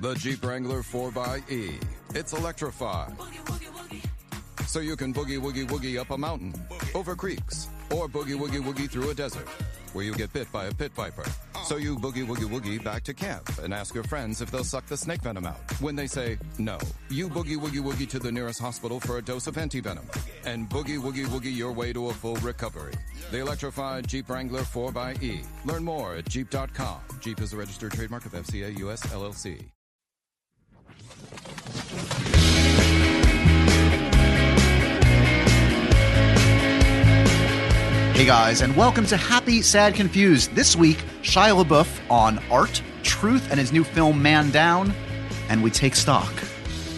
The Jeep Wrangler 4xE. It's electrified. So you can boogie woogie woogie up a mountain, over creeks, or boogie woogie woogie through a desert where you get bit by a pit viper. So you boogie woogie woogie back to camp and ask your friends if they'll suck the snake venom out. When they say no, you boogie woogie woogie to the nearest hospital for a dose of antivenom and boogie woogie woogie your way to a full recovery. The electrified Jeep Wrangler 4xE. Learn more at Jeep.com. Jeep is a registered trademark of FCA US LLC. Hey guys, and welcome to Happy, Sad, Confused. This week, Shia LaBeouf on art, truth, and his new film Man Down, and we take stock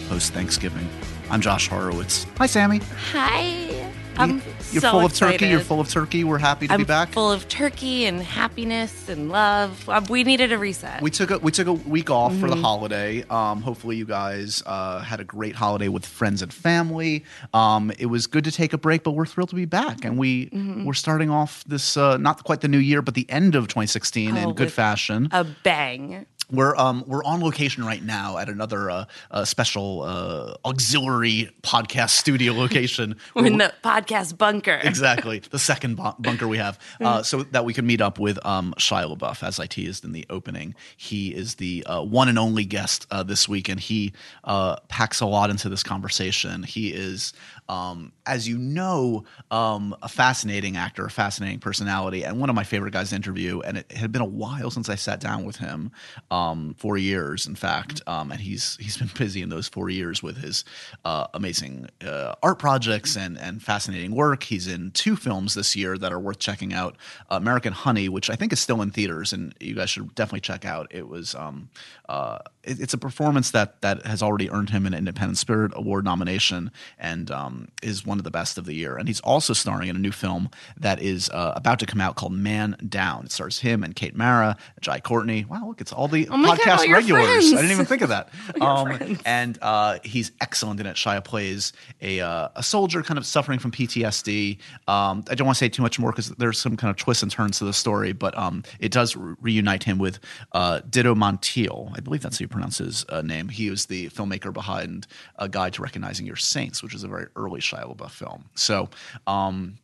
post Thanksgiving. I'm Josh Horowitz. Hi, Sammy. Hi. I'm You're so full of turkey. You're full of turkey. We're happy to I'm be back. full of turkey and happiness and love. Uh, We needed a reset. we took a we took a week off for Mm-hmm. the holiday. Um, hopefully, you guys uh, had a great holiday with friends and family. Um, it was good to take a break, but we're thrilled to be back, and we Mm-hmm. we're starting off this uh, not quite the new year, but the end of 2016 in Oh, good fashion. a bang. We're um we're on location right now at another uh, uh special uh auxiliary podcast studio location. We're in the podcast bunker. exactly the second bu- bunker we have, uh, so that we can meet up with um Shia LaBeouf as I teased in the opening. He is the uh, one and only guest uh, this week, and he uh, packs a lot into this conversation. He is. Um, as you know, um, a fascinating actor, a fascinating personality, and one of my favorite guys to interview. And it had been a while since I sat down with him, um, four years, in fact. Um, and he's he's been busy in those four years with his uh, amazing uh, art projects and and fascinating work. He's in two films this year that are worth checking out: American Honey, which I think is still in theaters, and you guys should definitely check out. It was um, uh, it- it's a performance that that has already earned him an Independent Spirit Award nomination, and um, is one of the best of the year. And he's also starring in a new film that is uh, about to come out called Man Down. It stars him and Kate Mara, Jai Courtney. Wow, look, it's all the Oh my God, podcast regulars. friends. I didn't even think of that. um, and uh, he's excellent in it. Shia plays a uh, a soldier kind of suffering from PTSD. Um, I don't want to say too much more because there's some kind of twists and turns to the story, but um, it does re- reunite him with uh, Dito Montiel. I believe that's how you pronounce his uh, name. He was the filmmaker behind A Guide to Recognizing Your Saints, which is a very early Shia LaBeouf film. So. Um,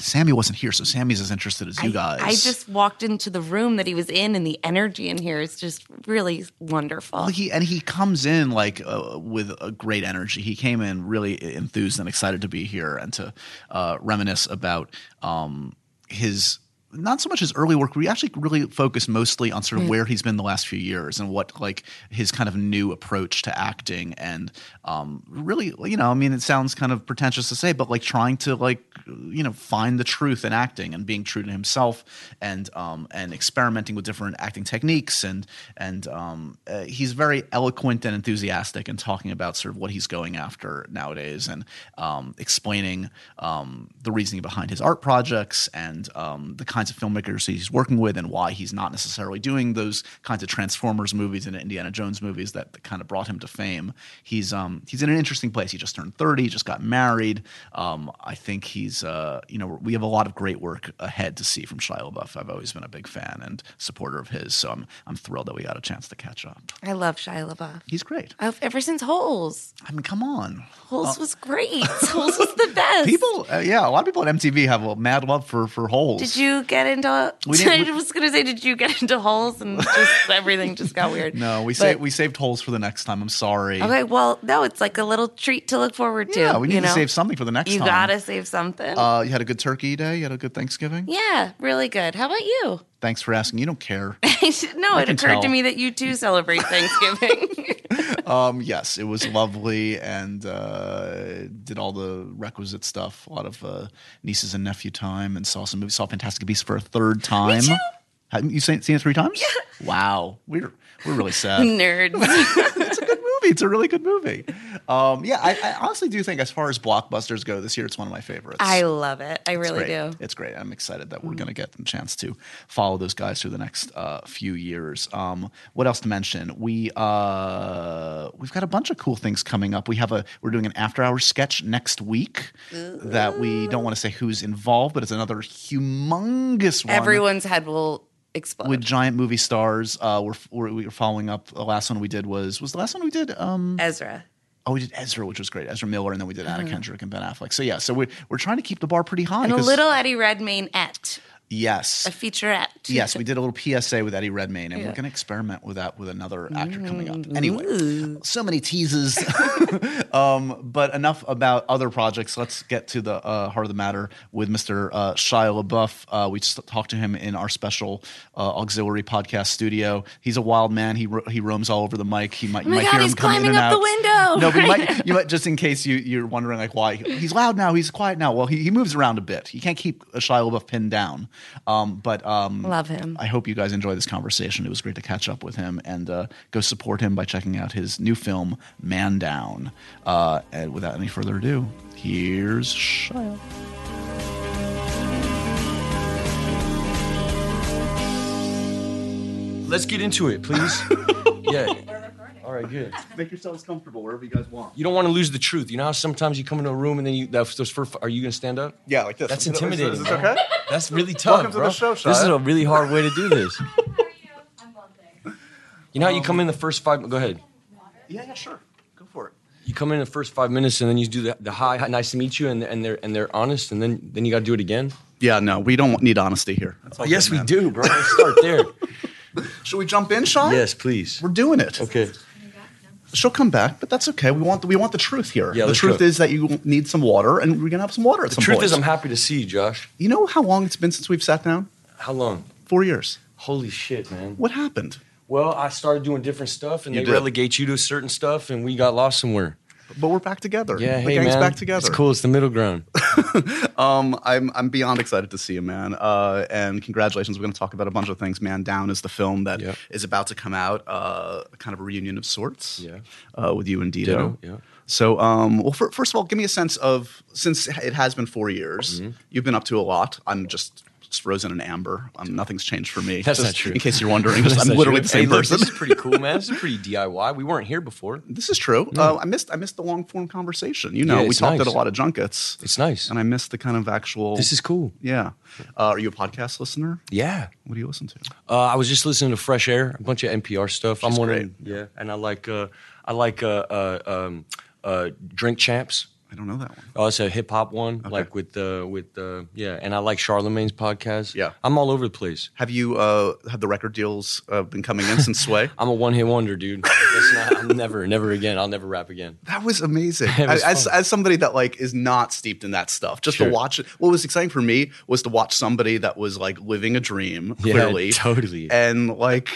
Sammy wasn't here, so Sammy's as interested as you I- guys. I, just walked into the room that he was in, and the energy in here is just really wonderful. Well, he and he comes in like uh, with a great energy. He came in really enthused and excited to be here and to uh, reminisce about um, his not so much his early work. We actually really focused mostly on sort of where he's been the last few years and what like his kind of new approach to acting and um, really, you know, I mean, it sounds kind of pretentious to say, but like trying to like you know find the truth in acting and being true to himself and um, and experimenting with different acting techniques and and um, uh, he's very eloquent and enthusiastic in talking about sort of what he's going after nowadays and um, explaining um, the reasoning behind his art projects and um, the kinds of filmmakers he's working with and why he's not necessarily doing those kinds of Transformers movies and Indiana Jones movies that, that kind of brought him to fame. He's um, he's in an interesting place. He just turned thirty, just got married. Um, I think he's uh, you know we have a lot of great work ahead to see from Shia LaBeouf. I've always been a big fan and supporter of his, so I'm I'm thrilled that we got a chance to catch up. I love Shia LaBeouf. He's great. I've, ever since Holes. I mean, come on. Holes was great. Holes was the best. People, uh, yeah, a lot of people at MTV have a mad love for for holes. Did you get into? We didn't- I was gonna say, did you get into holes and just everything just got weird? No, we saved we saved holes for the next time. I'm sorry. Okay, well, no, it's like a little treat to look forward to. Yeah, we need you to know? save something for the next You time. gotta save something. Uh, you had a good turkey day. You had a good Thanksgiving. yeah, really good. How about you? Thanks for asking. You don't care. no, I it occurred tell. to me that you too celebrate Thanksgiving. um, yes, it was lovely and uh, did all the requisite stuff. A lot of uh, nieces and nephew time, and saw some movies. Saw Fantastic Beasts for a third time. Haven't you seen, seen it three times? Yeah. Wow, we're we're really sad. Nerds. It's a good movie. It's a really good movie. Um, yeah, I, I honestly do think, as far as blockbusters go, this year it's one of my favorites. I love it. I really great. do. Mm. It's great. I'm excited that we're going to get the chance to follow those guys through the next uh, few years. Um, what else to mention? We uh, we've got a bunch of cool things coming up. We have a we're doing an after hours sketch next week that we don't want to say who's involved, but it's another humongous one. Everyone's head will with giant movie stars. Uh, we're, we're we were following up. The last one we did was was the last one we did. Um, Ezra. oh, we did Ezra, which was great. Ezra Miller, and then we did Anna Kendrick and Ben Affleck. So yeah, so we're we're trying to keep the bar pretty high. And a little Eddie Redmayne et. Yes, A featurette. Yes, we did a little PSA with Eddie Redmayne, and we're going to experiment with that with another actor coming up. Anyway, so many teases. um, but enough about other projects. Let's get to the uh, heart of the matter with Mr. Uh, Shia LaBeouf. Uh, we just talked to him in our special uh, auxiliary podcast studio. He's a wild man. He ro- he roams all over the mic. He might, you Oh my might God, hear he's him come in climbing and up the window. No, but you might, you might just in case you you're wondering like why he's loud now. He's quiet now. Well, he, he moves around a bit. He can't keep a Shia LaBeouf pinned down. Um, but um, Love him. I hope you guys enjoy this conversation. It was great to catch up with him and uh, go support him by checking out his new film, Man Down. Uh, and without any further ado, here's Shia. Let's get into it, please. yeah. All right, good. Make yourselves comfortable wherever you guys want. You don't want to lose the truth. You know how sometimes you come into a room and then you that, those first. Are you gonna stand up? Yeah, like this. That's Is this- intimidating. Is this bro. okay? That's really tough, Welcome to bro. the show, This is a really hard way to do this. You know how you come in the first five. Go ahead. Yeah, yeah, sure. Go for it. You come in the first five minutes and then you do the, the hi, hi, nice to meet you, and and they're and they're honest, and then then you got to do it again. Yeah, no, we don't need honesty here. That's all oh, yes, good, we man. do, bro. Let's start there. Should we jump in, Sean? yes, please. We're doing it. Okay. She'll come back, but that's okay. We want the, we want the truth here. Yeah, the let's truth is that you need some water, and we're gonna have some water at The some truth point. is, I'm happy to see you, Josh. You know how long it's been since we've sat down? How long? Four years. Holy shit, man. What happened? Well, I started doing different stuff, and You they did. relegate you to certain stuff, and we got lost somewhere. But we're back together. Yeah, the hey gang's man, back together. It's cool. It's the middle ground. Um, I'm I'm beyond excited to see you, man. Uh, and congratulations. We're going to talk about a bunch of things. Man Down is the film that is about to come out. Uh, kind of a reunion of sorts. Yeah. Uh, with you and Dito. Ditto, yeah. So, um, well, fir- first of all, give me a sense of since it has been four years, Mm-hmm. you've been up to a lot. I'm just. Just Frozen in amber. Um, nothing's changed for me. That's Just not true. In case you're wondering, just, I'm literally true. the same Hey, look, person. This is pretty cool, man. This is pretty DIY. We weren't here before. This is true. Uh, I missed I missed the long form conversation. You know, Yeah, we it's talked at a lot of junkets, It's nice. and I missed the kind of actual. This is cool. yeah. Uh, are you a podcast listener? Yeah. What do you listen to? Uh, I was just listening to Fresh Air, a bunch of NPR stuff. I'm one yeah, and I like uh, I like uh, uh, um, uh, Drink Champs. I don't know that one. Oh, it's a hip hop one, like with the with the yeah, and I like Charlemagne's podcast. Yeah. I'm all over the place. Have you uh, had the record deals uh, been coming in since Sway? I'm a one hit wonder, dude. I'm never, never again. I'll never rap again. That was amazing. Was as, as somebody that like is not steeped in that stuff, just Sure. to watch it. What was exciting for me was to watch somebody that was like living a dream, Yeah, clearly, totally. and like,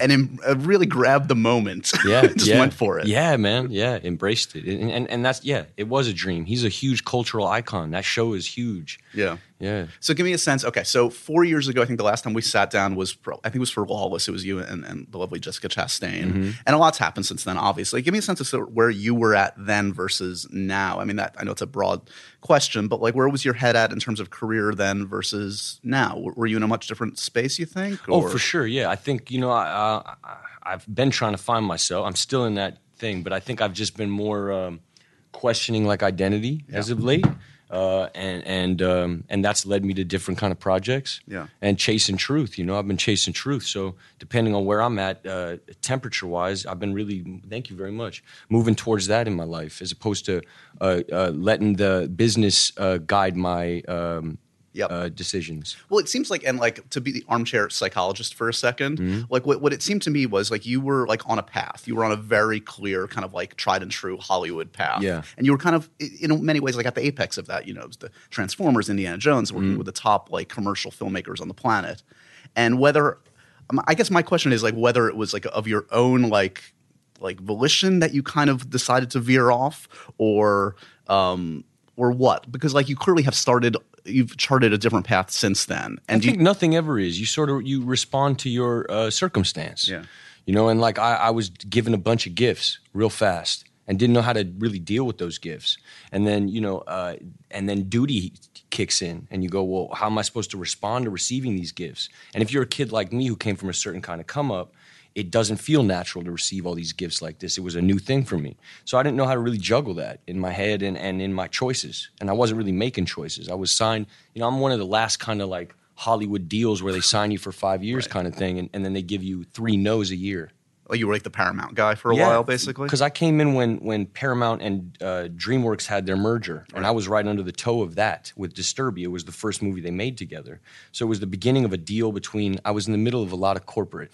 and em- uh, really grabbed the moment. Yeah, just yeah. went for it. Yeah, man. Yeah, embraced it, and, and and that's yeah. It was a dream. He's a huge cultural icon. That show is huge. yeah. Yeah. So give me a sense. Okay, so four years ago, I think the last time we sat down was, pro- I think it was for Lawless. It was you and, and the lovely Jessica Chastain, Mm-hmm. and a lot's happened since then. Obviously, give me a sense of sort of where you were at then versus now. I mean, that I know it's a broad question, but like, where was your head at in terms of career then versus now? Were you in a much different space? You think? Oh, for sure. Yeah, I think you know I, I I've been trying to find myself. I'm still in that thing, but I think I've just been more um, questioning like identity as of late. Uh, and and um, and that's led me to different kind of projects. Yeah. And chasing truth, you know, I've been chasing truth. So depending on where I'm at, uh, temperature wise, I've been really, thank you very much, moving towards that in my life, as opposed to uh, uh, letting the business uh, guide my um, Yep. uh, decisions. Well, it seems like, and like to be the armchair psychologist for a 2nd Mm-hmm. like what, what it seemed to me was like you were like on a path. You were on a very clear, kind of like tried and true Hollywood path. Yeah. And you were kind of, in many ways, like at the apex of that. You know, it was the Transformers, Indiana Jones, working Mm-hmm. with the top like commercial filmmakers on the planet. And whether, um, I guess my question is like whether it was like of your own like like volition that you kind of decided to veer off or um or what because like you clearly have started you've charted a different path since then I and you think nothing ever is. You sort of you respond to your uh, circumstance. Yeah. You know, and like I, I was given a bunch of gifts real fast and didn't know how to really deal with those gifts. And then you know, uh, and then duty kicks in, and you go, well, how am I supposed to respond to receiving these gifts? And if you're a kid like me who came from a certain kind of come up. It doesn't feel natural to receive all these gifts like this. It was a new thing for me. So I didn't know how to really juggle that in my head and, and in my choices. And I wasn't really making choices. I was signed, you know, I'm one of the last kind of like Hollywood deals where they sign you for five years, kind of thing, and, and then they give you three no's a year. Like you were like the Paramount guy for a while, basically. Because I came in when when Paramount and uh, DreamWorks had their merger, and I was right under the toe of that with Disturbia. It was the first movie they made together, so it was the beginning of a deal between. I was in the middle of a lot of corporate.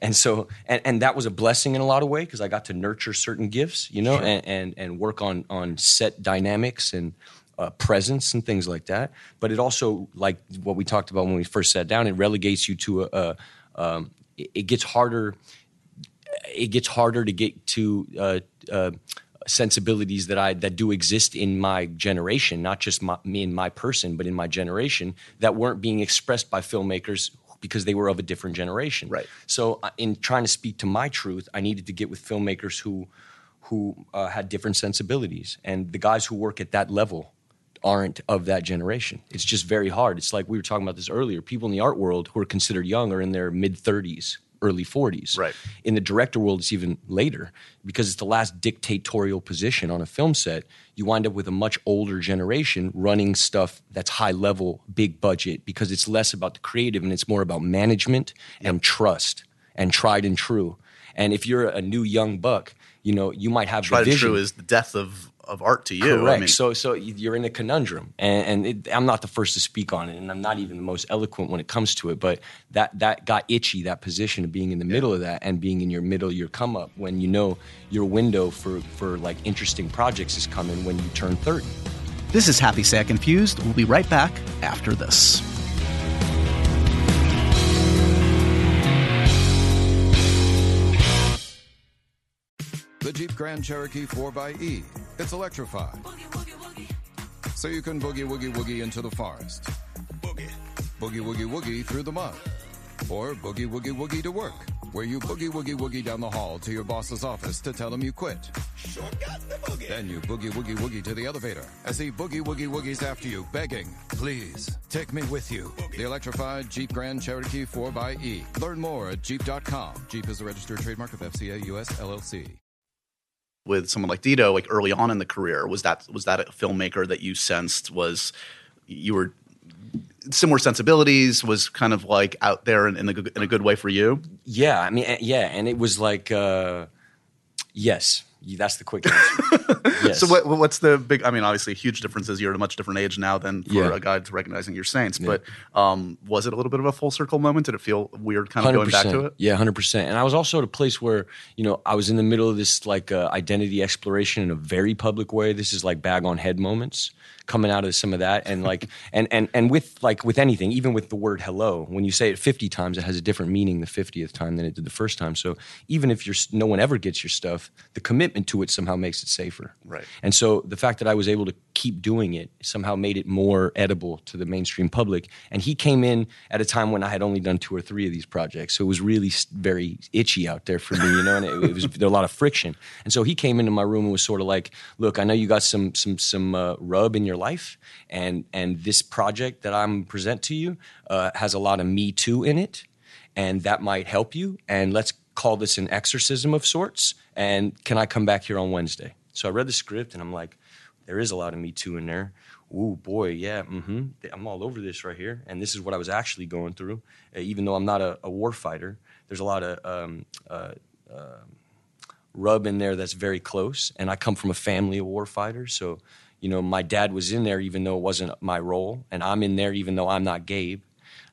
And so, and, and that was a blessing in a lot of ways because I got to nurture certain gifts, you know, and, and and work on on set dynamics and uh, presence and things like that. But it also, like what we talked about when we first sat down, it relegates you to a. a um, it, it gets harder it gets harder to get to uh, uh, sensibilities that I that do exist in my generation, not just my, me and my person, but in my generation that weren't being expressed by filmmakers because they were of a different generation. Right. So, uh, in trying to speak to my truth, I needed to get with filmmakers who who uh, had different sensibilities, and the guys who work at that level aren't of that generation. It's just very hard. It's like we were talking about this earlier. People in the art world who are considered young are in their mid 30s early 40s. Right. In the director world, it's even later because it's the last dictatorial position on a film set. You wind up with a much older generation running stuff that's high level, big budget because it's less about the creative and it's more about management and trust and tried and true. And if you're a new young buck, you know, you might have Tried the and vision. true is the death of, of art to you. Correct. I mean, so, so you're in a conundrum, and, and it, I'm not the first to speak on it, and I'm not even the most eloquent when it comes to it. But that that got itchy, that position of being in the middle of that, and being in your middle, of your come up when you know your window for for like interesting projects is coming when you turn 30. this is Happy Sad Confused. We'll be right back after this. The Jeep Grand Cherokee 4xE. It's electrified. So you can boogie woogie woogie into the forest. Boogie. Boogie woogie woogie through the mud. Or boogie woogie woogie to work, where you boogie woogie woogie down the hall to your boss's office to tell him you quit. Then you boogie woogie woogie to the elevator as he boogie woogie woogies after you, begging, please, take me with you. The electrified Jeep Grand Cherokee 4xE. Learn more at Jeep.com. Jeep is a registered trademark of FCA US LLC. With someone like Dito, like early on in the career, was that was that a filmmaker that you sensed was you were similar sensibilities, was kind of like out there in, in, a, good, in a good way for you? Yeah, I mean, eh, yeah, and it was like, uh, yes, that's the quick answer. yes. So what, what's the big? I mean, obviously, huge differences. You're at a much different age now than for Yeah. A Guide to Recognizing Your Saints. But um, was it a little bit of a full circle moment? Did it feel weird, kind of going back to it? Yeah, hundred percent. And I was also at a place where you know I was in the middle of this like uh, identity exploration in a very public way. This is like bag on head moments coming out of some of that, and like and and and with like with anything, even with the word hello, when you say it fifty times, it has a different meaning the fiftieth time than it did the first time. So even if you're no one ever gets your stuff, the commitment to it somehow makes it safer. Right. And so the fact that I was able to keep doing it somehow made it more edible to the mainstream public. And he came in at a time when I had only done two or three of these projects, so it was really very itchy out there for me, you know. And it, it was there a lot of friction. And so he came into my room and was sort of like, "Look, I know you got some some some uh, rub in your life, and and this project that I'm present to you uh, has a lot of me too in it, and that might help you. And let's call this an exorcism of sorts. And can I come back here on Wednesday?" So I read the script and I'm like, there is a lot of Me Too in there. Ooh, boy, yeah, mm-hmm. I'm all over this right here. And this is what I was actually going through. Uh, even though I'm not a, a war fighter, there's a lot of um, uh, uh, rub in there that's very close. And I come from a family of war fighters. So, you know, my dad was in there even though it wasn't my role. And I'm in there even though I'm not Gabe.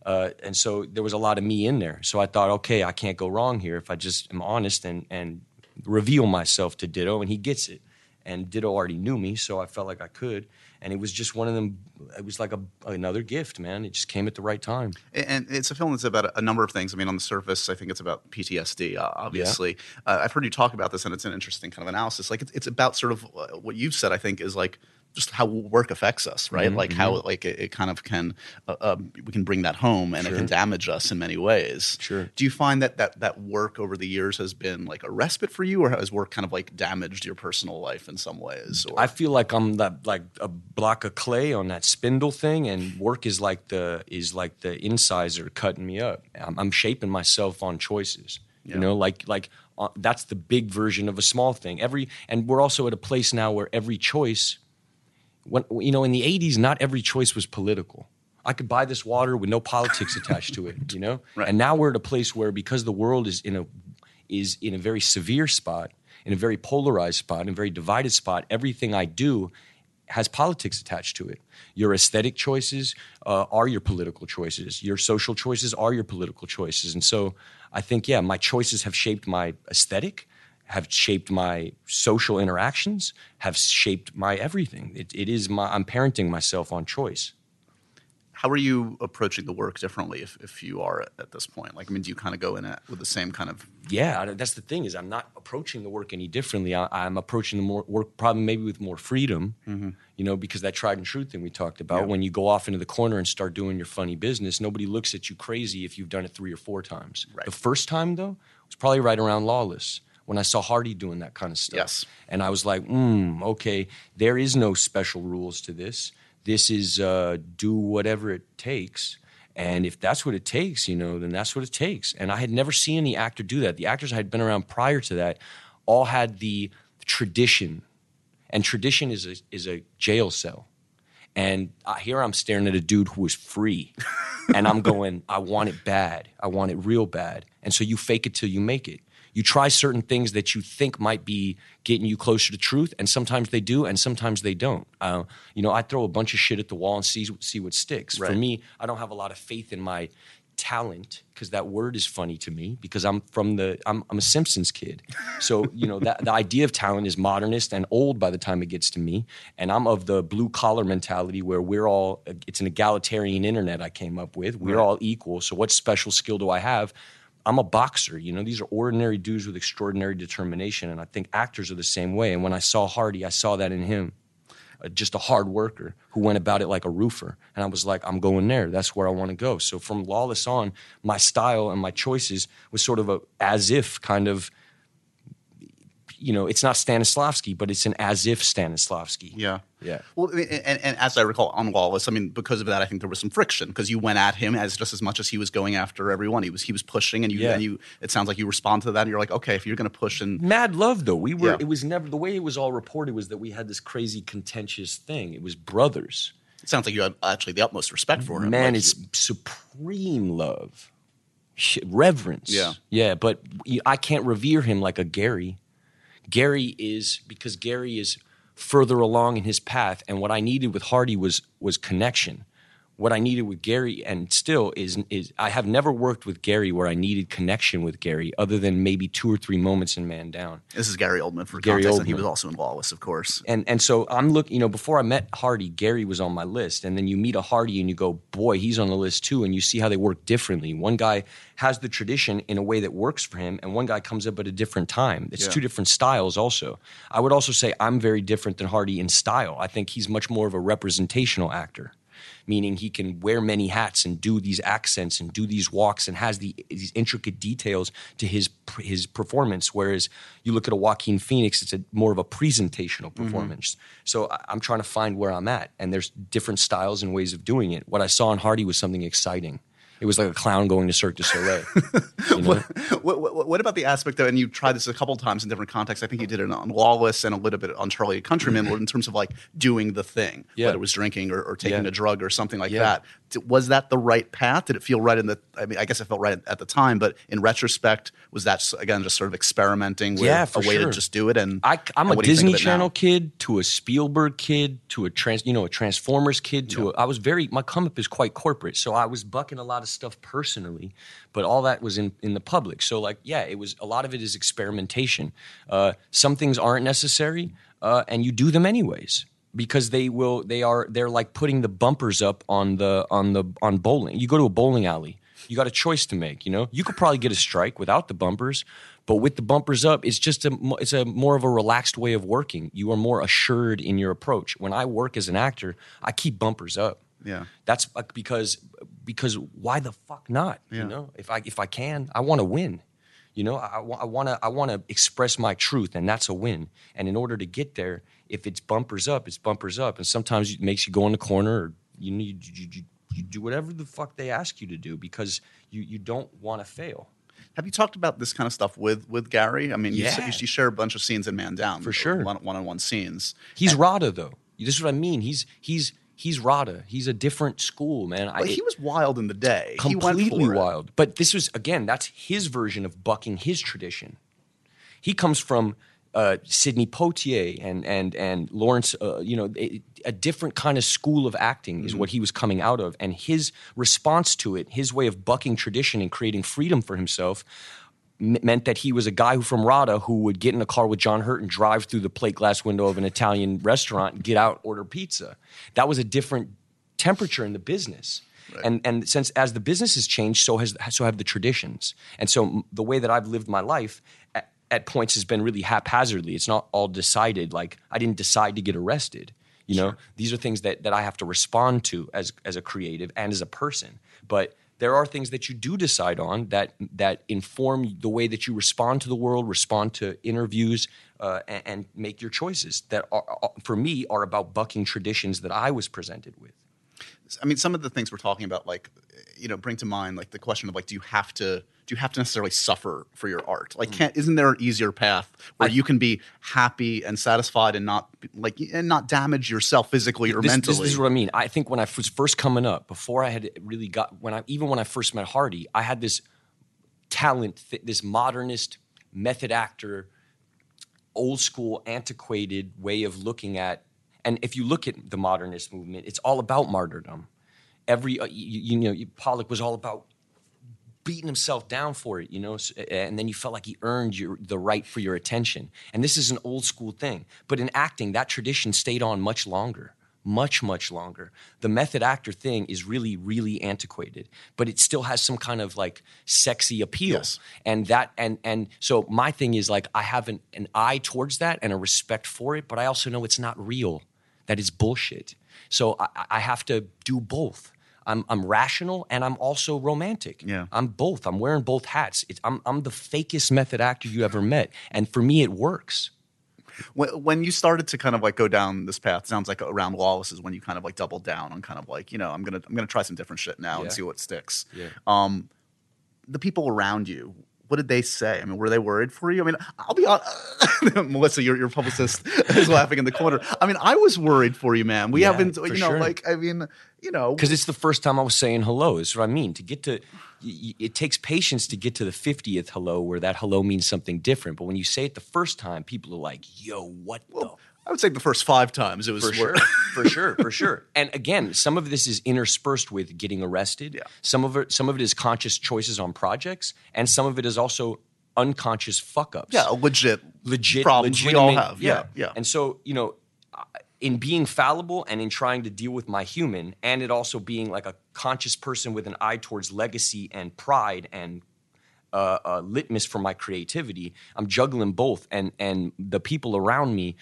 Uh, and so there was a lot of me in there. So I thought, okay, I can't go wrong here if I just am honest and, and reveal myself to Dito, and he gets it. And Dito already knew me, so I felt like I could. And it was just one of them. It was like a, another gift, man. It just came at the right time. And it's a film that's about a- number of things. I mean, on the surface, I think it's about PTSD, obviously. Uh, I've heard you talk about this, and it's an interesting kind of analysis. Like, it's, it's about sort of uh, what you've said, I think, is like just how work affects us, right? like how like it, it kind of can uh, um, we can bring that home, and it can damage us in many ways. Sure. Do you find that that that work over the years has been like a respite for you, or has work kind of like damaged your personal life in some ways? Or I feel like I'm that like a block of clay on that spindle thing, and work is like the is like the incisor cutting me up. I'm, I'm shaping myself on choices. Yeah. You know, like like uh, that's the big version of a small thing. Every and we're also at a place now where every choice, when you know, in the '80s, not every choice was political. I could buy this water with no politics attached to it, you know? Right. And now we're at a place where because the world is in a is in a very severe spot, in a very polarized spot, in a very divided spot, everything I do has politics attached to it. Your aesthetic choices uh, are your political choices. Your social choices are your political choices. And so I think, yeah, my choices have shaped my aesthetic, have shaped my social interactions, have shaped my everything. It, it is my, I'm parenting myself on choice. How are you approaching the work differently if, if you are at, this point? Like, I mean, do you kind of go in it with the same kind of yeah, that's the thing is I'm not approaching the work any differently. I, I'm approaching the more work probably maybe with more freedom, you know, because that tried and true thing we talked about. Mm-hmm. Yeah. When you go off into the corner and start doing your funny business, nobody looks at you crazy if you've done it three or four times. Right. The first time though was probably right around Lawless when I saw Hardy doing that kind of stuff. Yes. and I was like, hmm, okay, there is no special rules to this. This is uh, do whatever it takes. And if that's what it takes, you know, then that's what it takes. And I had never seen any actor do that. The actors I had been around prior to that all had the tradition, and tradition is a, is a jail cell. And here I'm staring at a dude who is free, and I'm going, I want it bad. I want it real bad. And so you fake it till you make it. You try certain things that you think might be getting you closer to truth, and sometimes they do, and sometimes they don't. Uh, you know, I throw a bunch of shit at the wall and see see what sticks. For me, I don't have a lot of faith in my talent because that word is funny to me because I'm from the I'm, I'm a Simpsons kid. So you know that the idea of talent is modernist and old by the time it gets to me. And I'm of the blue collar mentality where we're all it's an egalitarian internet I came up with. We're all equal. So what special skill do I have? I'm a boxer. You know, these are ordinary dudes with extraordinary determination, and I think actors are the same way. And when I saw Hardy, I saw that in him uh, just a hard worker who went about it like a roofer. And I was like, I'm going there. That's where I want to go. So from Lawless on, my style and my choices was sort of a as if kind of, you know, it's not Stanislavski, but it's an as if Stanislavski. Yeah. Yeah. Well, and, and as I recall, on Lawless, I mean, because of that, I think there was some friction because you went at him as just as much as he was going after everyone. He was he was pushing, and you Yeah. and you. It sounds like you respond to that, and you're like, okay, if you're going to push and Mad love though. We were Yeah. it was never the way it was all reported was that we had this crazy contentious thing. It was brothers. it sounds like you had actually the utmost respect for him. Man, Like, it's supreme love, reverence. Yeah. yeah. But I can't revere him like a Gary. Gary is because Gary is further along in his path, and what I needed with Hardy was was connection. What I needed with Gary, and still is is I have never worked with Gary where I needed connection with Gary, other than maybe two or three moments in Man Down. this is Gary Oldman for Gary context, and he was also in Lawless, of course. And and so I'm looking, you know, before I met Hardy, Gary was on my list. And then you meet a Hardy and you go, boy, he's on the list too. And you see how they work differently. One guy has the tradition in a way that works for him, and one guy comes up at a different time. It's Yeah. two different styles also. I would also say I'm very different than Hardy in style. I think he's much more of a representational actor. Meaning he can wear many hats and do these accents and do these walks and has the, these intricate details to his his performance. Whereas you look at a Joaquin Phoenix, it's a more of a presentational mm-hmm. performance. So I'm trying to find where I'm at, and there's different styles and ways of doing it. What I saw in Hardy was something exciting. It was like a clown going to Cirque du Soleil. you know? what, what, what about the aspect though? And you tried this a couple times in different contexts. I think you did it on Lawless and a little bit on Charlie Countryman, in terms of like doing the thing, Yeah. whether it was drinking or, or taking Yeah. a drug or something like Yeah. that. Was that the right path? Did it feel right in the? I mean, I guess it felt right at the time, but in retrospect, was that again just sort of experimenting with Yeah, a way to just do it? And I, I'm and a what do you think Disney it now? Channel kid to a Spielberg kid to a trans, you know, a Transformers kid to a, I was very my come up is quite corporate, so I was bucking a lot of stuff personally, but all that was in in the public. So like, yeah, it was a lot of it is experimentation. Uh, some things aren't necessary, uh, and you do them anyways because they will. They are they're like putting the bumpers up on the on the on bowling. You go to a bowling alley. You got a choice to make, you know. You could probably get a strike without the bumpers, but with the bumpers up, it's just a it's a more of a relaxed way of working. You are more assured in your approach. When I work as an actor, I keep bumpers up. Yeah. That's uh, because because why the fuck not? Yeah. You know, if I if I can, I want to win. You know, I, I want to I want to express my truth, and that's a win. And in order to get there, if it's bumpers up, it's bumpers up. And sometimes it makes you go in the corner, or you know, you, you, you, you do whatever the fuck they ask you to do because you you don't want to fail. Have you talked about this kind of stuff with with Gary? I mean, you, Yeah. you, you share a bunch of scenes in Man Down For sure. one on one scenes. He's RADA though. This is what I mean. He's he's He's RADA. He's a different school, man. I, But he was wild in the day. Completely it. wild. But this was again, that's his version of bucking his tradition. He comes from uh, Sidney Poitier and and and Lawrence. Uh, you know, a, a different kind of school of acting Mm-hmm. is what he was coming out of, and his response to it, his way of bucking tradition and creating freedom for himself. Meant that he was a guy who from RADA who would get in a car with John Hurt and drive through the plate glass window of an Italian restaurant and get out, order pizza. That was a different temperature in the business. And and since as the business has changed, so has so have the traditions. And so the way that I've lived my life at, at points has been really haphazardly. It's not all decided. Like I didn't decide to get arrested. You know, these are things that that I have to respond to as as a creative and as a person. But there are things that you do decide on that that inform the way that you respond to the world, respond to interviews, uh, and, and make your choices. That are, are- for me are about bucking traditions that I was presented with. I mean, some of the things we're talking about, like, you know, bring to mind like the question of like, do you have to do you have to necessarily suffer for your art? Like, mm. can't isn't there an easier path where you can be happy and satisfied and not like and not damage yourself physically or this, mentally? This, this is what I mean. I think when I was first coming up, before I had really got when I even when I first met Hardy, I had this talent, this modernist method actor, old school, antiquated way of looking at. And if you look at the modernist movement, it's all about martyrdom. Every uh, you, you know, Pollock was all about beating himself down for it, you know, and then you felt like he earned your, the right for your attention. And this is an old school thing. But in acting, that tradition stayed on much longer, much, much longer. The method actor thing is really, really antiquated, but it still has some kind of like sexy appeal. Yes. And that, and, and so my thing is like, I have an, an eye towards that and a respect for it, but I also know it's not real. That is bullshit. So I, I have to do both. I'm, I'm rational and I'm also romantic. Yeah. I'm both. I'm wearing both hats. It's, I'm, I'm the fakest method actor you ever met. And for me, it works. when, when you started to kind of like go down this path, sounds like around Lawless is when you kind of like doubled down on kind of like you know I'm gonna I'm gonna try some different shit now and see what sticks. Yeah. Um, the people around you, what did they say? I mean, were they worried for you? I mean, I'll be honest. Melissa, your your publicist is laughing in the corner. I mean, I was worried for you, man. We Yeah, haven't, you know, sure. like I mean, you know, Because it's the first time I was saying hello. Is what I mean. To get to, it takes patience to get to the 50th hello where that hello means something different. But when you say it the first time, people are like, yo, what the I would say the first five times it was for sure, for sure, for sure. And again, some of this is interspersed with getting arrested. Yeah. Some of it, some of it is conscious choices on projects, and some of it is also unconscious fuck ups. yeah, legit, legit problems we all have. Yeah, yeah. And so you know, in being fallible and in trying to deal with my human, and it also being like a conscious person with an eye towards legacy and pride and uh, uh, litmus for my creativity. I'm juggling both, and and the people around me,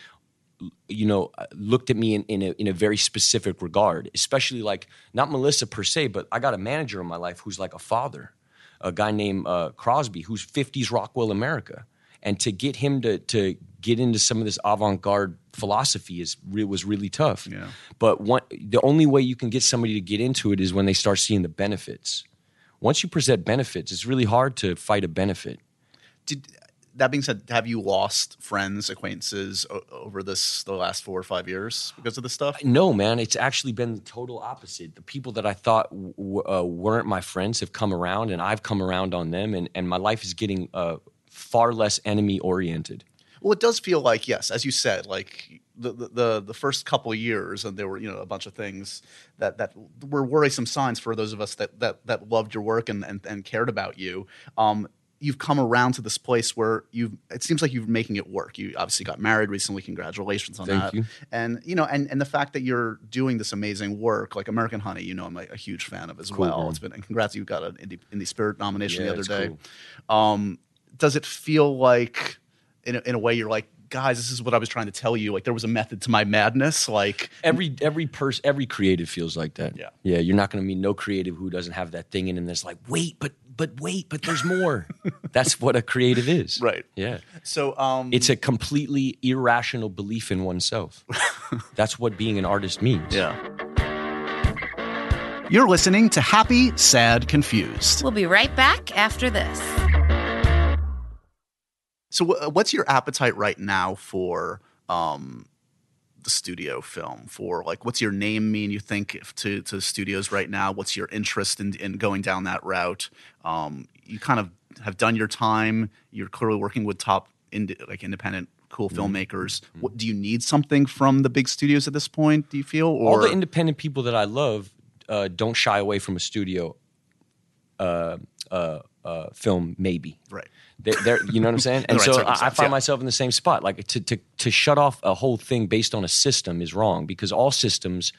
you know, uh, looked at me in in a, in a very specific regard. Especially like not Melissa per se, but I got a manager in my life who's like a father, a guy named uh, Crosby, who's 50s Rockwell America, and to get him to to get into some of this avant garde philosophy is was really tough. Yeah. But one, the only way you can get somebody to get into it is when they start seeing the benefits. Once you present benefits, it's really hard to fight a benefit. Did that being said, have you lost friends, acquaintances o- over this the last four or five years because of this stuff? No, man, it's actually been the total opposite. The people that I thought w- uh, weren't my friends have come around, and I've come around on them, and, and my life is getting uh, far less enemy oriented. Well, it does feel like yes, as you said, like the the the, first couple years, and there were you know a bunch of things that that were worrisome signs for those of us that that that loved your work and and, and cared about you. Um, you've come around to this place where you it seems like you're making it work. You obviously got married recently. Congratulations on Thank that. you. And you know, and and the fact that you're doing this amazing work, like American Honey, you know, I'm a, a huge fan of as well. man. It's been and congrats, you got an indie, indie Spirit nomination Yeah, the other day. cool. Um, does it feel like, in a, in a way, you're like, guys, this is what I was trying to tell you. Like there was a method to my madness. Like Every every person, every creative feels like that. Yeah. yeah. You're not going to meet no creative who doesn't have that thing in him that's like, wait, but but wait, but there's more. that's what a creative is. Right. Yeah. so, um, It's a completely irrational belief in oneself. that's what being an artist means. yeah. You're listening to Happy, Sad, Confused. We'll be right back after this. So, wh- what's your appetite right now for um, the studio film for? Like, what's your name mean? You think if to to studios right now? What's your interest in in going down that route? Um, you kind of have done your time. You're clearly working with top ind- like independent cool Mm-hmm. filmmakers. What, do you need something from the big studios at this point? Do you feel or all the independent people that I love uh, don't shy away from a studio uh, uh, uh, film, maybe. Right. They're, they're, you know what I'm saying? And right so I, I find yeah. myself in the same spot. Like to, to to shut off a whole thing based on a system is wrong because all systems,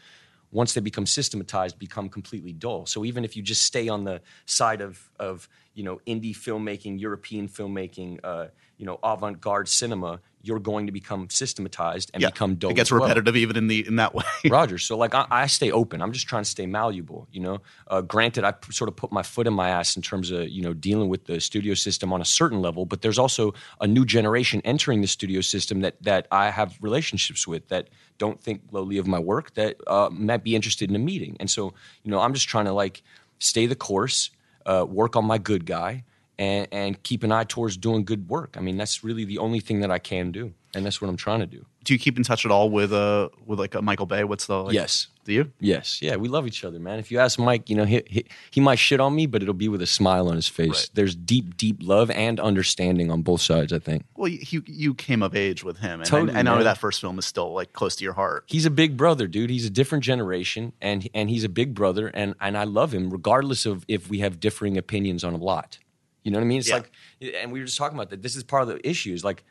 once they become systematized, become completely dull. So even if you just stay on the side of of you know indie filmmaking, European filmmaking, uh, you know avant-garde cinema, you're going to become systematized and yeah, become dull. it gets as well. repetitive even in the in that way. Rogers. So like I, I stay open. I'm just trying to stay malleable. You know, uh, granted, I p- sort of put my foot in my ass in terms of you know dealing with the studio system on a certain level, but there's also a new generation entering the studio system that that I have relationships with that don't think lowly of my work that uh, might be interested in a meeting. And so you know, I'm just trying to like stay the course, uh, work on my good guy. And, and keep an eye towards doing good work. I mean, that's really the only thing that I can do, and that's what I'm trying to do. do you keep in touch at all with uh with like a Michael Bay? What's the like, Yes. Do you? Yes, yeah, we love each other, man. If you ask Mike, you know, he, he, he might shit on me, but it'll be with a smile on his face. Right. There's deep, deep love and understanding on both sides, I think. Well, you you came of age with him, and Totally, I, I know man. that first film is still like close to your heart. He's a big brother, dude. He's a different generation, and and he's a big brother, and and I love him regardless of if we have differing opinions on a lot. You know what I mean? It's Yeah. like, and we were just talking about that. This is part of the issues. Like,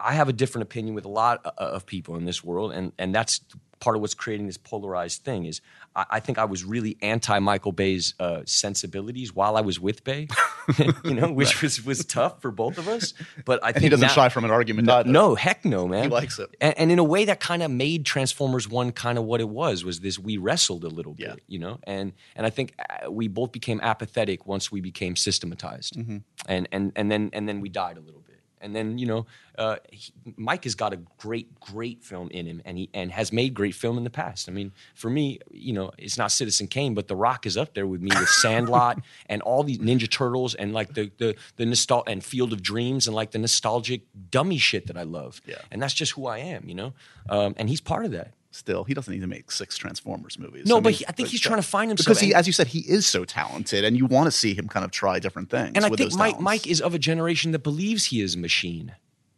I have a different opinion with a lot of people in this world, and and that's part of what's creating this polarized thing. Is I, I think I was really anti Michael Bay's uh, sensibilities while I was with Bay, you know, which was was tough for both of us. But I think he doesn't now- shy from an argument. no, no, heck no, man. He likes it. and, and in a way that kind of made Transformers One kind of what it was. Was this we wrestled a little bit, Yeah. you know, and and I think uh, we both became apathetic once we became systematized, Mm-hmm. and and and then and then we died a little bit. And then you know, uh, he, Mike has got a great, great film in him, and he and has made great film in the past. I mean, for me, you know, it's not Citizen Kane, but The Rock is up there with me with Sandlot and all these Ninja Turtles and like the the the nostal and Field of Dreams and like the nostalgic dummy shit that I love. Yeah. and that's just who I am, you know. Um, and he's part of that. Still, he doesn't need to make six Transformers movies. No, I but he, I think he's trying to find himself because he, as you said, he is so talented, and you want to see him kind of try different things. and I think Mike. Mike is of a generation that believes he is a machine.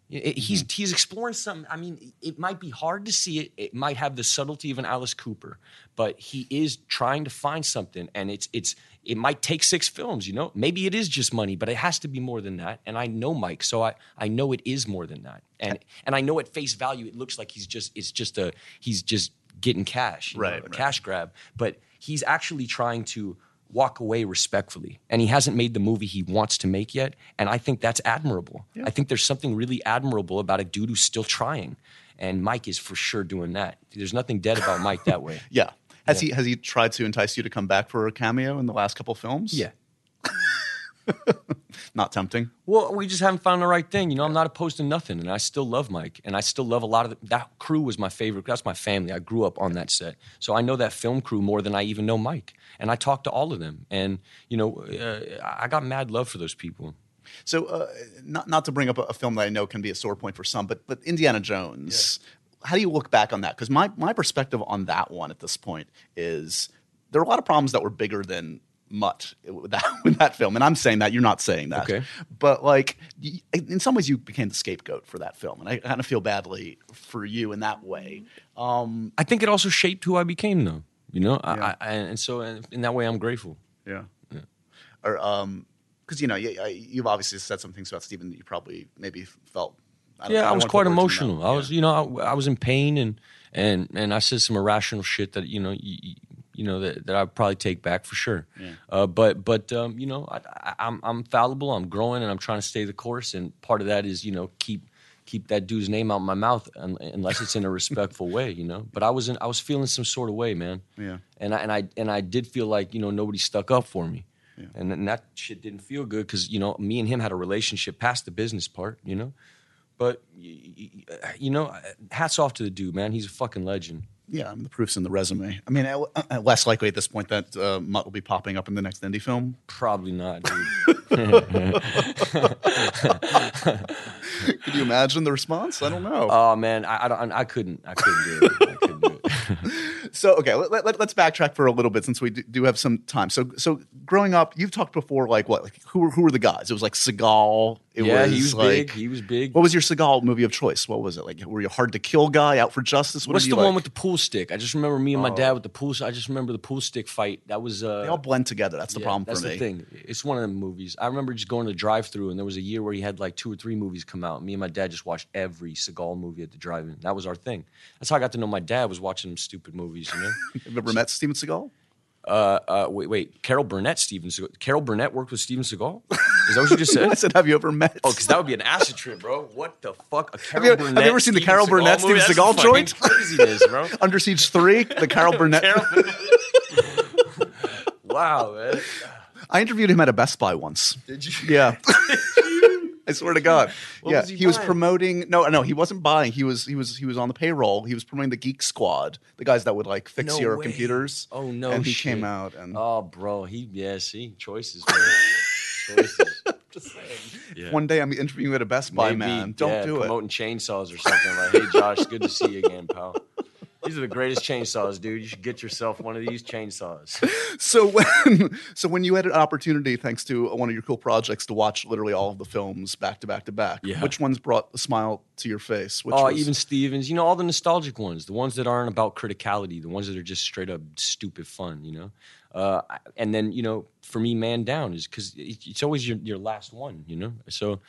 He's Mm-hmm. he's exploring something. I mean, it might be hard to see it. It might have the subtlety of an Alice Cooper, but he is trying to find something, and it's it's it might take six films. You know, maybe it is just money, but it has to be more than that. And I know Mike, so I I know it is more than that. And and I know at face value, it looks like he's just it's just a he's just getting cash, you know, Right, a right. cash grab, but he's actually trying to walk away respectfully. And he hasn't made the movie he wants to make yet. And I think that's admirable. I think there's something really admirable about a dude who's still trying. And Mike is for sure doing that. There's nothing dead about Mike that way. Yeah. Has he has he tried to entice you to come back for a cameo in the last couple films? Yeah. Not tempting. Well, we just haven't found the right thing. You know, I'm not opposed to nothing, and I still love Mike, and I still love a lot of the, that crew. Was my favorite. That's my family. I grew up on that set, so I know that film crew more than I even know Mike. And I talk to all of them, and you know, uh, I got mad love for those people. So, uh, not not to bring up a, a film that I know can be a sore point for some, but but Indiana Jones. How do you look back on that? Because my my perspective on that one at this point is there are a lot of problems that were bigger than Mutt with that, with that film, and I'm saying that you're not saying that. Okay. But like, in some ways, you became the scapegoat for that film, and I kind of feel badly for you in that way. Um, I think it also shaped who I became, though. You know, Yeah. I, and so in that way, I'm grateful. Yeah. yeah. Or um, because you know you, you've obviously said some things about Stephen that you probably maybe felt. I yeah, don't I was quite words in your emotional. I Yeah. was, you know, I, I was in pain, and and and I said some irrational shit that you know, you, you know that, that I'd probably take back for sure. Uh, but but um, you know, I, I, I'm I'm fallible. I'm growing, and I'm trying to stay the course. And part of that is you know keep keep that dude's name out of my mouth un, unless it's in a respectful way. You know. But I was in I was feeling some sort of way, man. Yeah. And I and I and I did feel like you know nobody stuck up for me. And, and that shit didn't feel good because you know me and him had a relationship past the business part, you know. But you know, hats off to the dude, man. He's a fucking legend. Yeah, I mean, the proof's in the resume. I mean, uh, uh, less likely at this point that uh, Mutt will be popping up in the next indie film. Probably not, dude. Can you imagine the response? I don't know. Oh man, I, I don't. I couldn't. I couldn't do it. I couldn't do it. so okay, let, let, us backtrack for a little bit since we do, do, have some time. So so growing up, you've talked before like what like who were who were the guys? It was like Seagal. It yeah, was he was like, big. He was big. What was your Seagal movie of choice? What was it like? Were you hard to kill guy out for justice? What What's the you one with the pool stick? I just remember me and my dad with the pool. I just remember the pool stick fight. That was. Uh, They all blend together. That's the yeah, problem that's for me. the thing. It's one of the movies. I remember just going to the drive-through, and there was a year where he had like two or three movies come out. Me and my dad just watched every Seagal movie at the drive-in. That was our thing. That's how I got to know my dad. Was watching stupid movies. You know. Ever met Steven Seagal? Uh, uh, wait, wait. Carol Burnett, Steven Seagal. Carol Burnett worked with Steven Seagal. Is that what you just said? I said? have you ever met? Oh, because that would be an acid trip, bro. What the fuck? A Carol you- have you ever seen the Steven Carol Burnett? Steven That's Seagal joint? Craziness, bro. Under Siege Three, the Carol Burnett. Carol wow, man. I interviewed him at a Best Buy once. Did you? Yeah. I swear to God. What yeah, was he he, was promoting. No, no, he wasn't buying. He was he was he was on the payroll. He was promoting the Geek Squad, the guys that would like fix No your way. computers. Oh no, And he shit. came out and Oh, bro, he yeah. See, choices, man. choices. Just saying. Yeah. one day I'm interviewing you at a Best Buy, Maybe, man. Don't yeah, do it. Promoting chainsaws or something like, "Hey, Josh, good to see you again, pal." These are the greatest chainsaws, dude. You should get yourself one of these chainsaws. So when so when you had an opportunity, thanks to one of your cool projects, to watch literally all of the films back to back to back, Yeah. which ones brought a smile to your face? Which Oh, was, even Stevens. You know, all the nostalgic ones, the ones that aren't about criticality, the ones that are just straight up stupid fun. You know, uh, and then you know, for me, Man Down is because it's always your your last one. You know, so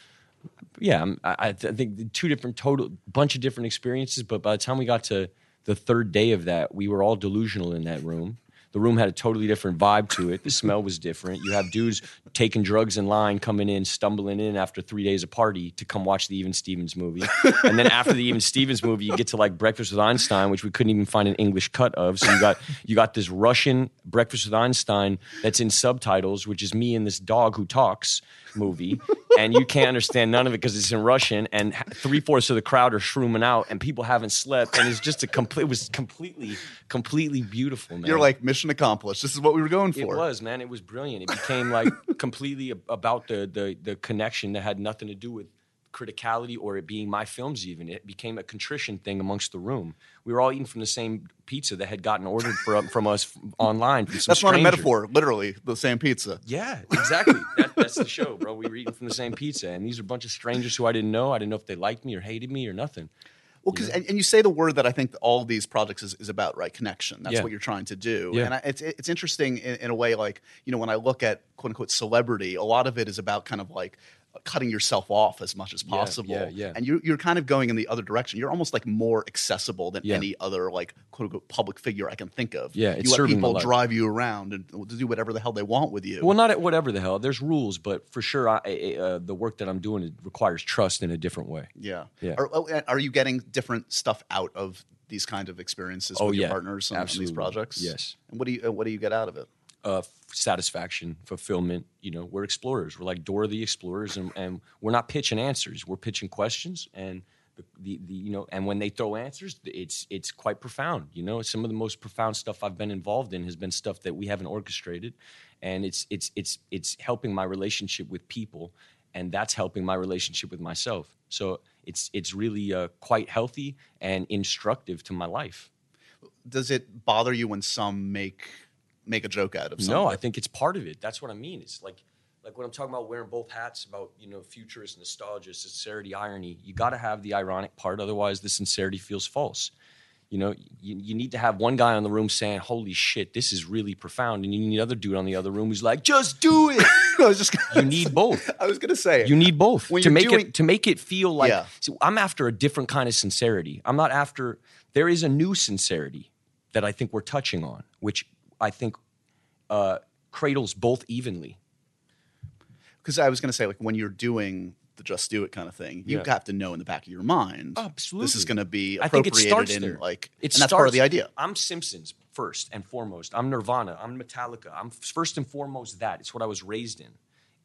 yeah, I, I think two different total bunch of different experiences. But by the time we got to the third day of that, we were all delusional in that room. The room had a totally different vibe to it. The smell was different. You have dudes taking drugs in line, coming in, stumbling in after three days of party to come watch the Even Stevens movie. And then after the Even Stevens movie, you get to like Breakfast with Einstein, which we couldn't even find an English cut of. So you got you got this Russian Breakfast with Einstein that's in subtitles, which is me and this dog who talks movie, and you can't understand none of it because it's in Russian, and three fourths of the crowd are shrooming out, and people haven't slept, and it's just a complete. It was completely, completely beautiful, man. you're like mission accomplished. This is what we were going for. It was, man. It was brilliant. It became like completely about the, the the connection that had nothing to do with criticality or it being my films. Even it became a contrition thing amongst the room. We were all eating from the same pizza that had gotten ordered for, from us online. From some That's not a metaphor. Literally, the same pizza. Yeah, exactly. that, that's the show, bro. We were eating from the same pizza, and these are a bunch of strangers who I didn't know. I didn't know if they liked me or hated me or nothing. Well, because and, and you say the word that I think all of these projects is, is about, right? Connection. That's Yeah. what you're trying to do. Yeah. And I, it's it's interesting in, in a way, like you know, when I look at quote unquote celebrity, a lot of it is about kind of like cutting yourself off as much as possible. yeah, yeah. And you're you're kind of going in the other direction. You're almost like more accessible than Yeah. any other like quote unquote public figure I can think of. Yeah, it's you let people drive you around and do whatever the hell they want with you. Well, not at whatever the hell. There's rules, but for sure, I, uh, the work that I'm doing it requires trust in a different way. Yeah. Yeah. Are, oh, are you getting different stuff out of these kind of experiences Oh, with your partners on, on these projects? Yes. And what do you uh, what do you get out of it? Uh, satisfaction, fulfillment. You know, we're explorers. We're like Dora the Explorers, and, and we're not pitching answers. We're pitching questions, and the, the, the you know, and when they throw answers, it's it's quite profound. You know, some of the most profound stuff I've been involved in has been stuff that we haven't orchestrated, and it's it's it's it's helping my relationship with people, and that's helping my relationship with myself. So it's it's really uh, quite healthy and instructive to my life. Does it bother you when some make make a joke out of something? No, I think it's part of it. That's what I mean. It's like like when I'm talking about wearing both hats about, you know, futurist, nostalgia, sincerity, irony, you got to have the ironic part otherwise the sincerity feels false. You know, you, you need to have one guy in the room saying, "Holy shit, this is really profound," and you need another dude on the other room who's like, "Just do it." I was just you need both. I was gonna say You need both to make doing- it to make it feel like. Yeah. See, I'm after a different kind of sincerity. I'm not after. There is a new sincerity that I think we're touching on, which I think uh, cradles both evenly. because I was gonna say like when you're doing the just do it kind of thing, you Yeah. have to know in the back of your mind, absolutely this is gonna be I think it starts in there. like, It and that's part of the idea. I'm Simpsons first and foremost. I'm Nirvana. I'm Metallica. I'm first and foremost that. It's what I was raised in.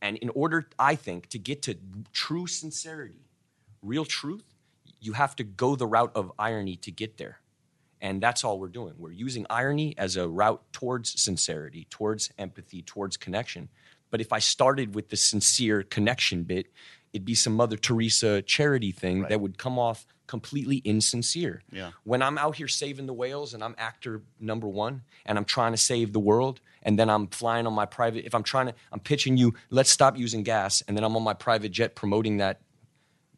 And in order, I think, to get to true sincerity, real truth, you have to go the route of irony to get there. And that's all we're doing. We're using irony as a route towards sincerity, towards empathy, towards connection. But if I started with the sincere connection bit, it'd be some Mother Teresa charity thing Right. that would come off completely insincere. Yeah. When I'm out here saving the whales and I'm actor number one and I'm trying to save the world and then I'm flying on my private, if I'm trying to, I'm pitching you, let's stop using gas and then I'm on my private jet promoting that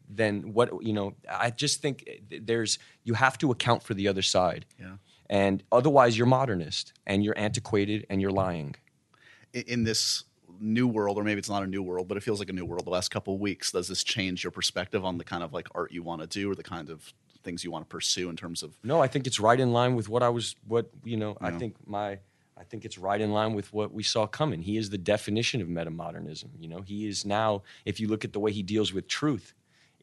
then what you know i just think there's you have to account for the other side Yeah. and otherwise you're modernist and you're antiquated and you're lying in, in this new world, or maybe it's not a new world, but it feels like a new world. The last couple of weeks, does this change your perspective on the kind of like art you want to do, or the kind of things you want to pursue in terms of? no i think it's right in line with what i was what you know i think my i think it's right in line with what we saw coming he is the definition of metamodernism you know he is now if you look at the way he deals with truth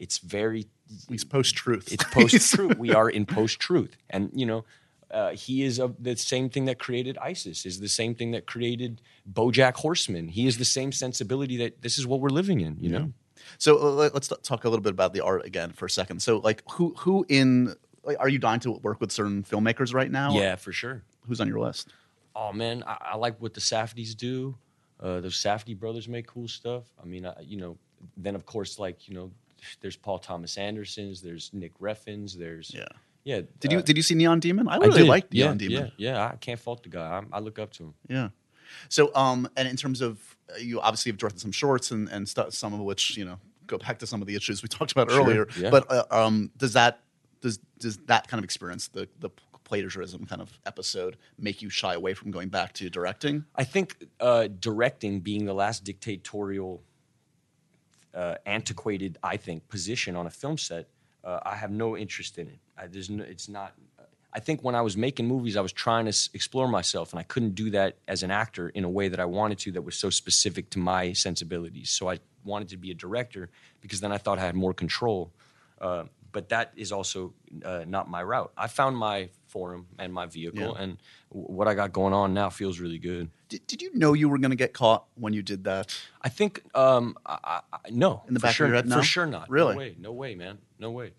it's very He's post truth. It's post truth. we are in post truth, and you know, uh, he is of the same thing that created ISIS. Is the same thing that created BoJack Horseman. He is the same sensibility that this is what we're living in. You know, So uh, let- let's talk a little bit about the art again for a second. So like, who who in like, are you dying to work with certain filmmakers right now? yeah, for sure. Who's on your list? Oh man, I, I like what the Safdies do. Uh, those Safdie brothers make cool stuff. I mean, I, you know, then of course, like you know, there's Paul Thomas Andersons, there's Nick Refns, there's Yeah. yeah. Did you uh, did you see Neon Demon? I I really did. liked yeah, Neon Demon. Yeah, yeah, I can't fault the guy. I, I look up to him. Yeah. So, um, and in terms of uh, you obviously have directed some shorts and and stuff, some of which you know go back to some of the issues we talked about Sure, earlier. yeah. But uh, um, does that does does that kind of experience the the plagiarism kind of episode make you shy away from going back to directing? I think uh, directing being the last dictatorial, uh, antiquated, I think, position on a film set, uh, I have no interest in it. I, there's no, it's not. I think when I was making movies, I was trying to s- explore myself, and I couldn't do that as an actor in a way that I wanted to, that was so specific to my sensibilities. So I wanted to be a director because then I thought I had more control. Uh, but that is also uh, not my route. I found my forum and my vehicle, Yeah. and w- what I got going on now feels really good. Did, did you know you were going to get caught when you did that? I think um, I, I, no. In the back of sure, your head, no? For sure not. Really? No way. No way, man. No way.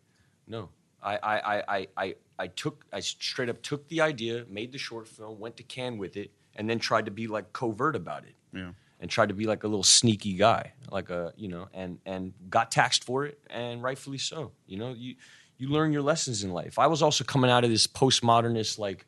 No. I, I, I, I, I, I took I straight up took the idea, made the short film, went to Cannes with it, and then tried to be like covert about it. Yeah. And tried to be like a little sneaky guy, like a you know, and and got taxed for it, and rightfully so. You know, you you learn your lessons in life. I was also coming out of this postmodernist like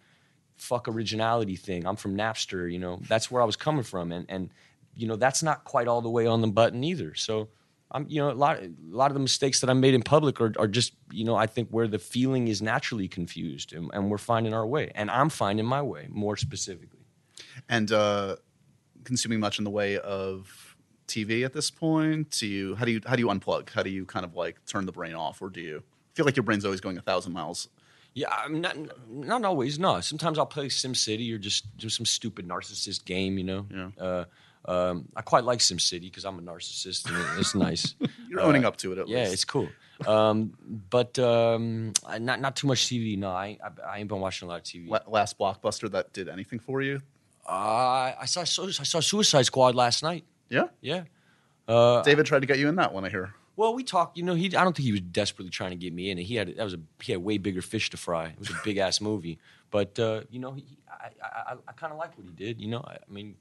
fuck originality thing. I'm from Napster, you know. That's where I was coming from, and and you know that's not quite all the way on the button either. So I'm, you know, a lot a lot of the mistakes that I made in public are, are just, you know, I think where the feeling is naturally confused, and, and we're finding our way, and I'm finding my way more specifically. And uh, consuming much in the way of TV at this point? Do you how do you how do you unplug? How do you kind of like turn the brain off, or do you feel like your brain's always going a thousand miles? Yeah, I'm not not always. No, sometimes I'll play Sim City or just do some stupid narcissist game. You know. Yeah. Uh, um, I quite like Sim City because I'm a narcissist and it's nice. You're owning up to it at yeah, least. it's cool. Um, but um, not not too much TV. No, I, I I ain't been watching a lot of TV. La- last blockbuster that did anything for you? Uh, I saw I saw Suicide Squad last night. Yeah. Yeah. Uh, David tried to get you in that one. I hear. Well, we talked. You know, he. I don't think he was desperately trying to get me in. He had that was a he had way bigger fish to fry. It was a big ass movie. But uh, you know, he, I I, I, I kind of like what he did. You know, I, I mean,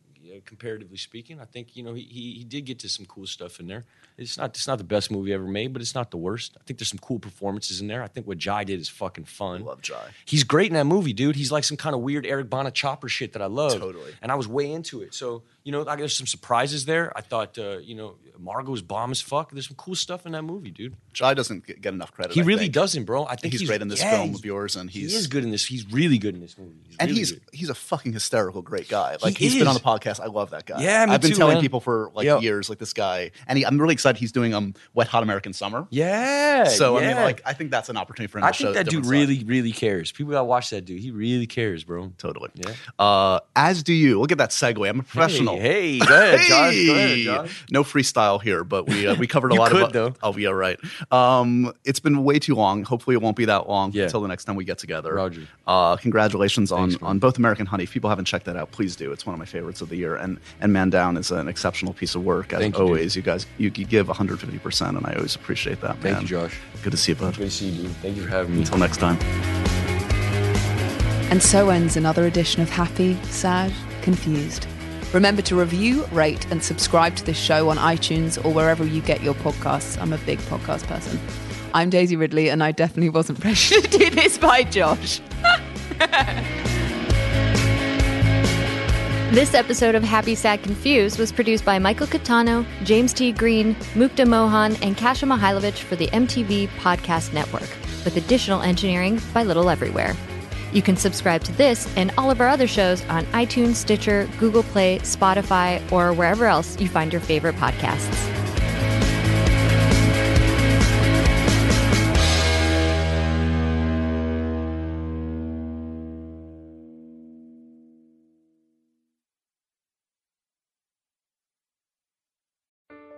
comparatively speaking, I think you know he, he he did get to some cool stuff in there. It's not it's not the best movie ever made, but it's not the worst. I think there's some cool performances in there. I think what Jai did is fucking fun. I love Jai. He's great in that movie, dude. He's like some kind of weird Eric Bana chopper shit that I love. Totally. And I was way into it. So, you know, like, there's some surprises there. I thought, uh, you know, Margot's bomb as fuck. There's some cool stuff in that movie, dude. Jai doesn't get, enough credit. He I really think. doesn't, bro. I think He's, he's, great in this yeah, film of yours, and he's he is good in this. He's really good in this movie. He's and really he's good. he's a fucking hysterical great guy. Like He he's been on the podcast. I love that guy. Yeah, I've been too, telling man. people for like Yo. years, like this guy, and he, I'm really excited. He's doing um Wet Hot American Summer. Yeah. So I mean, like I think that's an opportunity for him I to think a that dude different side. really, really cares. People gotta watch that dude. He really cares, bro. totally. Yeah. Uh, as do you. Look at that segue. I'm a professional. Hey, hey, go ahead, Josh. Go ahead, Josh. No freestyle here, but we uh, we covered a lot could, of. though. Oh yeah, right. Um, it's been way too long. Hopefully, it won't be that long Yeah. until the next time we get together. Roger. Uh, congratulations on Thanks, man. on both American Honey. If people haven't checked that out, please do. It's one of my favorites of the year. And and Man Down is an exceptional piece of work as Thank always. You guys, you, you give 150, percent and I always appreciate that. Thank man. you, Josh. Good to see you, bud. Good to see you, dude. Thank you for having me. Until next time. And so ends another edition of Happy, Sad, Confused. Remember to review, rate, and subscribe to this show on iTunes or wherever you get your podcasts. I'm a big podcast person. I'm Daisy Ridley, and I definitely wasn't pressured to do this by Josh. This episode of Happy Sad Confused was produced by Michael Catano, James T. Green, Mukta Mohan, and Kasha Mihailovich for the MTV Podcast Network, with additional engineering by Little Everywhere. You can subscribe to this and all of our other shows on iTunes, Stitcher, Google Play, Spotify, or wherever else you find your favorite podcasts.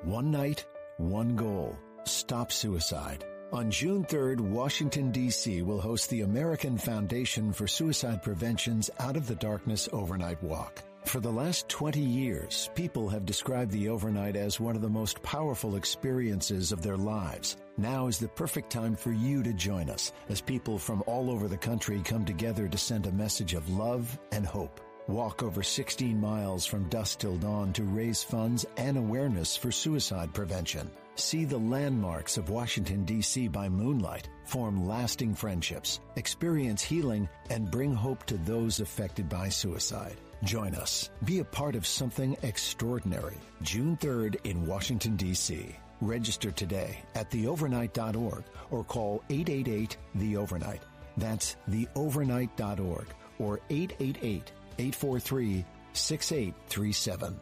One night, one goal. Stop suicide. On June 3rd, Washington, D.C. will host the American Foundation for Suicide Prevention's Out of the Darkness Overnight Walk. For the last 20 years, people have described the overnight as one of the most powerful experiences of their lives. Now is the perfect time for you to join us as people from all over the country come together to send a message of love and hope. Walk over 16 miles from dusk till dawn to raise funds and awareness for suicide prevention. See the landmarks of Washington, D.C. by moonlight, form lasting friendships, experience healing, and bring hope to those affected by suicide. Join us. Be a part of something extraordinary. June 3rd in Washington, D.C. Register today at theovernight.org or call 888 The Overnight. That's theovernight.org or 888 843 6837.